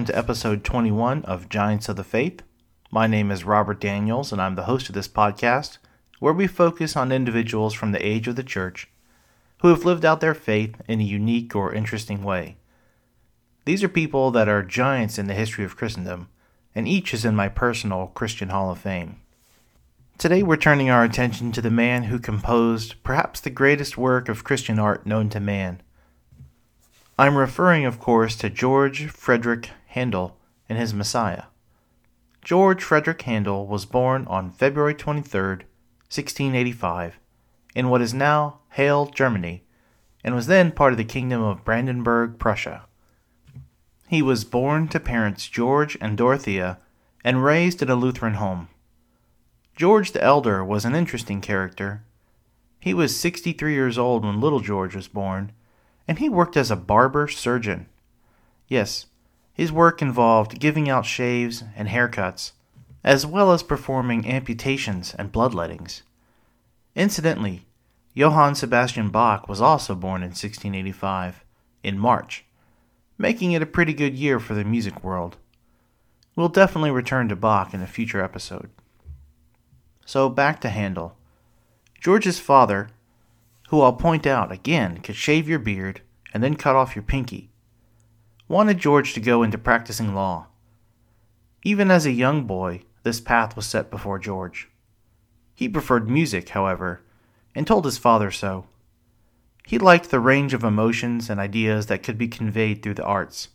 Welcome to episode 21 of Giants of the Faith. My name is Robert Daniels, and I'm the host of this podcast, where we focus on individuals from the age of the church who have lived out their faith in a unique or interesting way. These are people that are giants in the history of Christendom, and each is in my personal Christian Hall of Fame. Today we're turning our attention to the man who composed perhaps the greatest work of Christian art known to man. I'm referring, of course, to George Frideric Handel and his Messiah. George Frideric Handel was born on February 23, 1685, in what is now Halle, Germany, and was then part of the Kingdom of Brandenburg, Prussia. He was born to parents George and Dorothea and raised in a Lutheran home. George the Elder was an interesting character. He was 63 years old when little George was born, and he worked as a barber surgeon. Yes, his work involved giving out shaves and haircuts, as well as performing amputations and bloodlettings. Incidentally, Johann Sebastian Bach was also born in 1685, in March, making it a pretty good year for the music world. We'll definitely return to Bach in a future episode. So back to Handel. George's father, who I'll point out again could shave your beard and then cut off your pinky, wanted George to go into practicing law. Even as a young boy, this path was set before George. He preferred music, however, and told his father so. He liked the range of emotions and ideas that could be conveyed through the arts.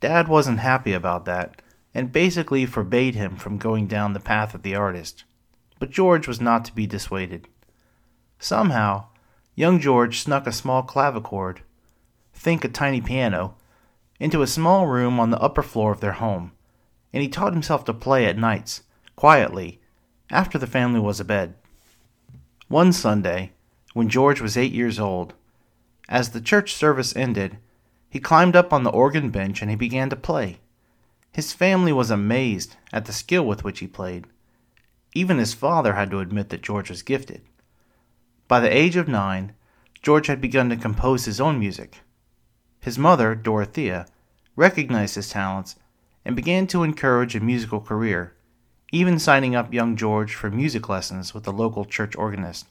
Dad wasn't happy about that and basically forbade him from going down the path of the artist but George was not to be dissuaded. Somehow, young George snuck a small clavichord, think a tiny piano, into a small room on the upper floor of their home, and he taught himself to play at nights, quietly, after the family was abed. One Sunday, when George was eight years old, as the church service ended, he climbed up on the organ bench and he began to play. His family was amazed at the skill with which he played. Even his father had to admit that George was gifted. By the age of nine, George had begun to compose his own music. His mother, Dorothea, recognized his talents and began to encourage a musical career, even signing up young George for music lessons with the local church organist.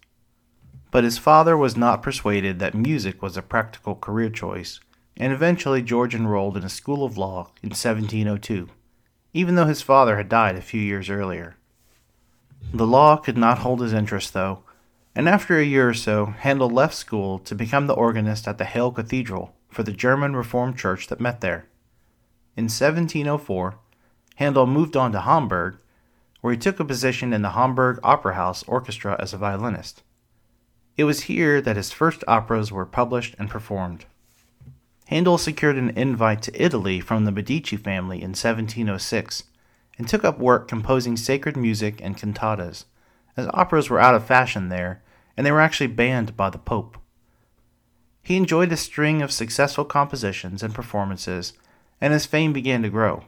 But his father was not persuaded that music was a practical career choice, and eventually George enrolled in a school of law in 1702, even though his father had died a few years earlier. The law could not hold his interest, though, and after a year or so, Handel left school to become the organist at the Halle Cathedral for the German Reformed Church that met there. In 1704, Handel moved on to Hamburg, where he took a position in the Hamburg Opera House Orchestra as a violinist. It was here that his first operas were published and performed. Handel secured an invite to Italy from the Medici family in 1706 and took up work composing sacred music and cantatas, as operas were out of fashion there, and they were actually banned by the Pope. He enjoyed a string of successful compositions and performances, and his fame began to grow.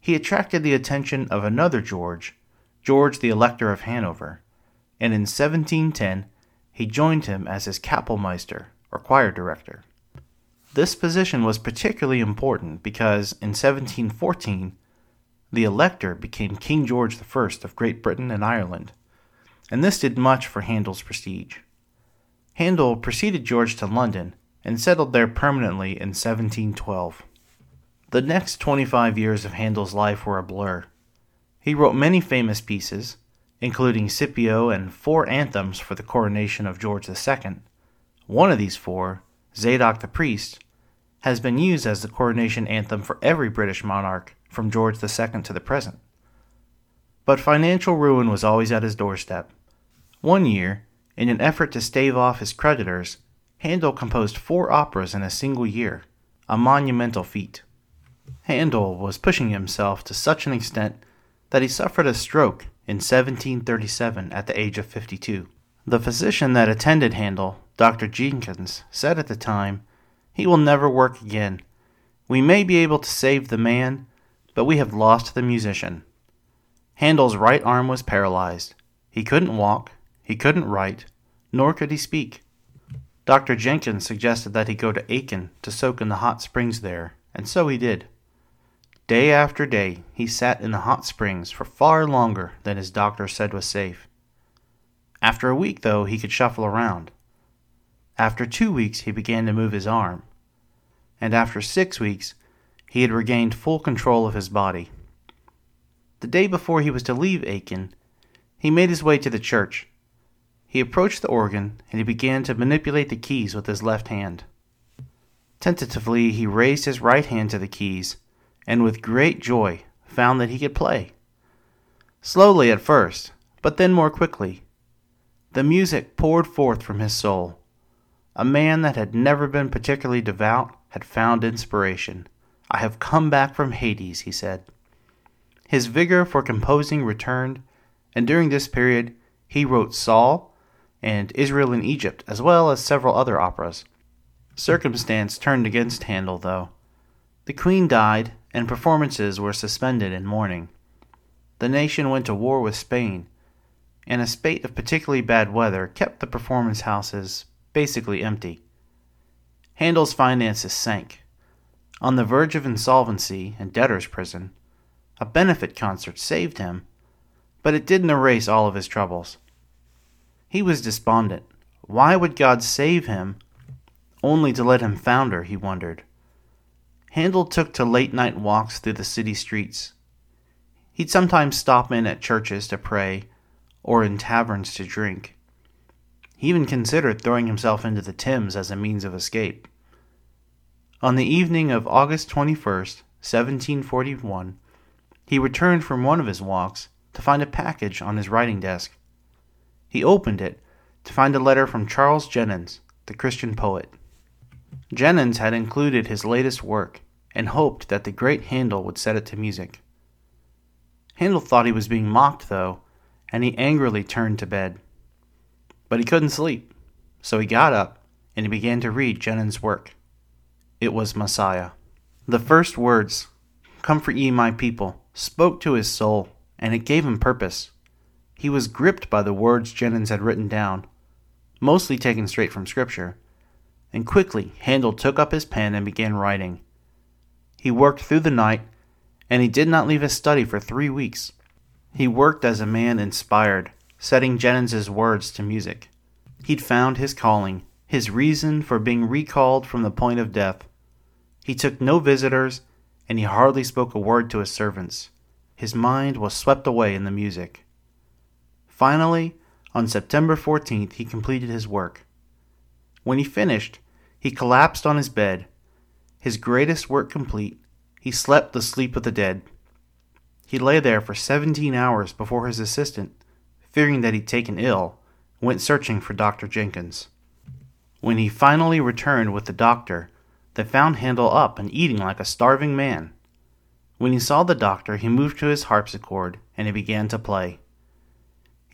He attracted the attention of another George, George the Elector of Hanover, and in 1710 he joined him as his Kapellmeister, or choir director. This position was particularly important because in 1714 the Elector became King George I of Great Britain and Ireland, and this did much for Handel's prestige. Handel preceded George to London and settled there permanently in 1712. The next 25 years of Handel's life were a blur. He wrote many famous pieces, including Scipio and four anthems for the coronation of George II. One of these four, Zadok the Priest, has been used as the coronation anthem for every British monarch from George II to the present. But financial ruin was always at his doorstep. One year, in an effort to stave off his creditors, Handel composed four operas in a single year, a monumental feat. Handel was pushing himself to such an extent that he suffered a stroke in 1737 at the age of 52. The physician that attended Handel, Dr. Jenkins, said at the time, He will never work again. We may be able to save the man, but we have lost the musician. Handel's right arm was paralyzed. He couldn't walk, he couldn't write, nor could he speak. Dr. Jenkins suggested that he go to Aachen to soak in the hot springs there and so he did. Day after day, he sat in the hot springs for far longer than his doctor said was safe. After a week, though, he could shuffle around. After two weeks, he began to move his arm. And after six weeks, he had regained full control of his body. The day before he was to leave Aachen, he made his way to the church. He approached the organ and he began to manipulate the keys with his left hand. Tentatively, he raised his right hand to the keys and with great joy found that he could play. Slowly at first, but then more quickly. The music poured forth from his soul. A man that had never been particularly devout had found inspiration. I have come back from Hades, he said. His vigor for composing returned, and during this period he wrote Saul and Israel in Egypt, as well as several other operas. Circumstance turned against Handel, though. The Queen died, and performances were suspended in mourning. The nation went to war with Spain, and a spate of particularly bad weather kept the performance houses basically empty. Handel's finances sank. On the verge of insolvency and debtor's prison, a benefit concert saved him, but it didn't erase all of his troubles. He was despondent. Why would God save him only to let him founder, he wondered. Handel took to late night walks through the city streets. He'd sometimes stop in at churches to pray or in taverns to drink. He even considered throwing himself into the Thames as a means of escape. On the evening of August 21st, 1741, he returned from one of his walks to find a package on his writing desk. He opened it to find a letter from Charles Jennens, the Christian poet. Jennens had included his latest work and hoped that the great Handel would set it to music. Handel thought he was being mocked, though, and he angrily turned to bed. But he couldn't sleep, so he got up and he began to read Jennens' work. It was Messiah. The first words, Comfort ye my people, spoke to his soul, and it gave him purpose. He was gripped by the words Jennens had written down, mostly taken straight from Scripture, and quickly Handel took up his pen and began writing. He worked through the night, and he did not leave his study for three weeks. He worked as a man inspired, setting Jennens's words to music. He'd found his calling, his reason for being recalled from the point of death. He took no visitors, and he hardly spoke a word to his servants. His mind was swept away in the music. Finally, on September 14th, he completed his work. When he finished, he collapsed on his bed. His greatest work complete, he slept the sleep of the dead. He lay there for seventeen hours before his assistant, fearing that he'd taken ill, went searching for Dr. Jenkins. When he finally returned with the doctor, they found Handel up and eating like a starving man. When he saw the doctor, he moved to his harpsichord and he began to play.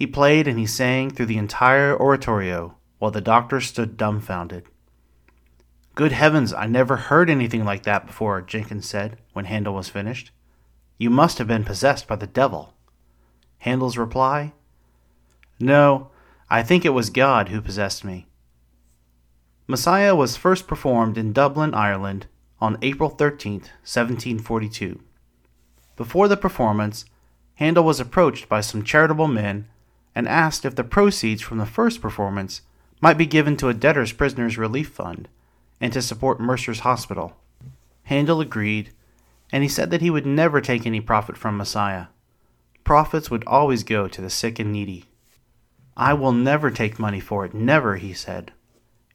He played and he sang through the entire oratorio while the doctor stood dumbfounded. Good heavens, I never heard anything like that before, Jenkins said when Handel was finished. You must have been possessed by the devil. Handel's reply? No, I think it was God who possessed me. Messiah was first performed in Dublin, Ireland on April 13, 1742. Before the performance, Handel was approached by some charitable men and asked if the proceeds from the first performance might be given to a debtor's prisoners relief fund and to support Mercer's Hospital. Handel agreed, and he said that he would never take any profit from Messiah. Profits would always go to the sick and needy. I will never take money for it, never, he said.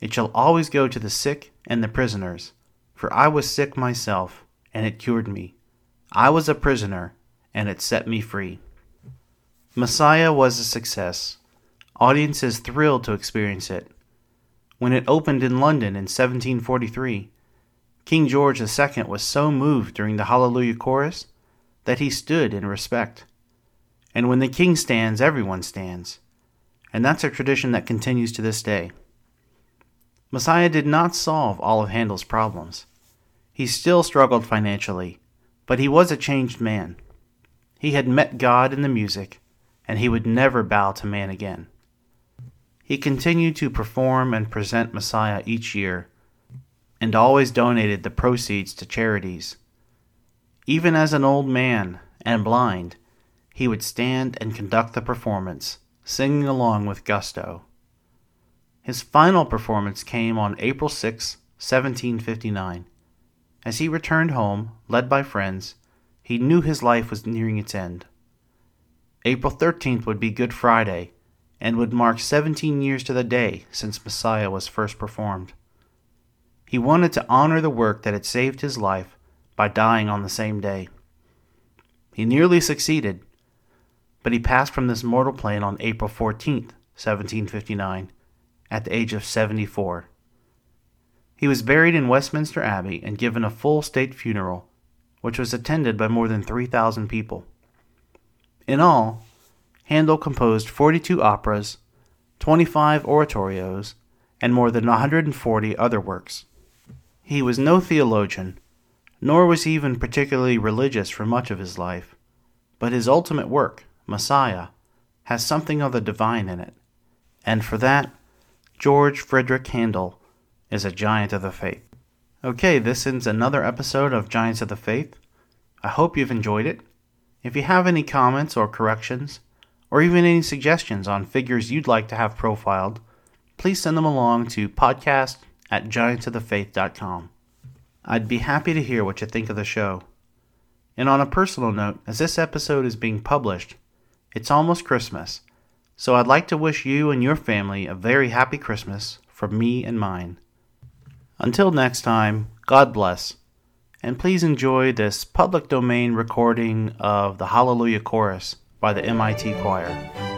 It shall always go to the sick and the prisoners, for I was sick myself, and it cured me. I was a prisoner, and it set me free. Messiah was a success. Audiences thrilled to experience it when it opened in London in 1743, King George II was so moved during the Hallelujah chorus that he stood in respect. And when the king stands, everyone stands. And that's a tradition that continues to this day. Messiah did not solve all of Handel's problems. He still struggled financially, but he was a changed man. He had met God in the music, and he would never bow to man again. He continued to perform and present Messiah each year. and always donated the proceeds to charities. Even as an old man and blind, he would stand and conduct the performance, singing along with gusto. His final performance came on April 6, 1759. As he returned home, led by friends, he knew his life was nearing its end. April 13th would be Good Friday and would mark 17 years to the day since Messiah was first performed. He wanted to honor the work that had saved his life by dying on the same day. He nearly succeeded, but he passed from this mortal plane on April 14th, 1759, at the age of 74. He was buried in Westminster Abbey and given a full state funeral, which was attended by more than 3,000 people. In all, Handel composed 42 operas, 25 oratorios, and more than 140 other works. He was no theologian, nor was he even particularly religious for much of his life, but his ultimate work, Messiah, has something of the divine in it, and for that, George Frideric Handel is a giant of the faith. Okay, this ends another episode of Giants of the Faith. I hope you've enjoyed it. If you have any comments or corrections, or even any suggestions on figures you'd like to have profiled, please send them along to podcast at giantsofthefaith.com. I'd be happy to hear what you think of the show. And on a personal note, as this episode is being published, it's almost Christmas, so I'd like to wish you and your family a very happy Christmas from me and mine. Until next time, God bless, and please enjoy this public domain recording of the Hallelujah Chorus by the MIT Choir.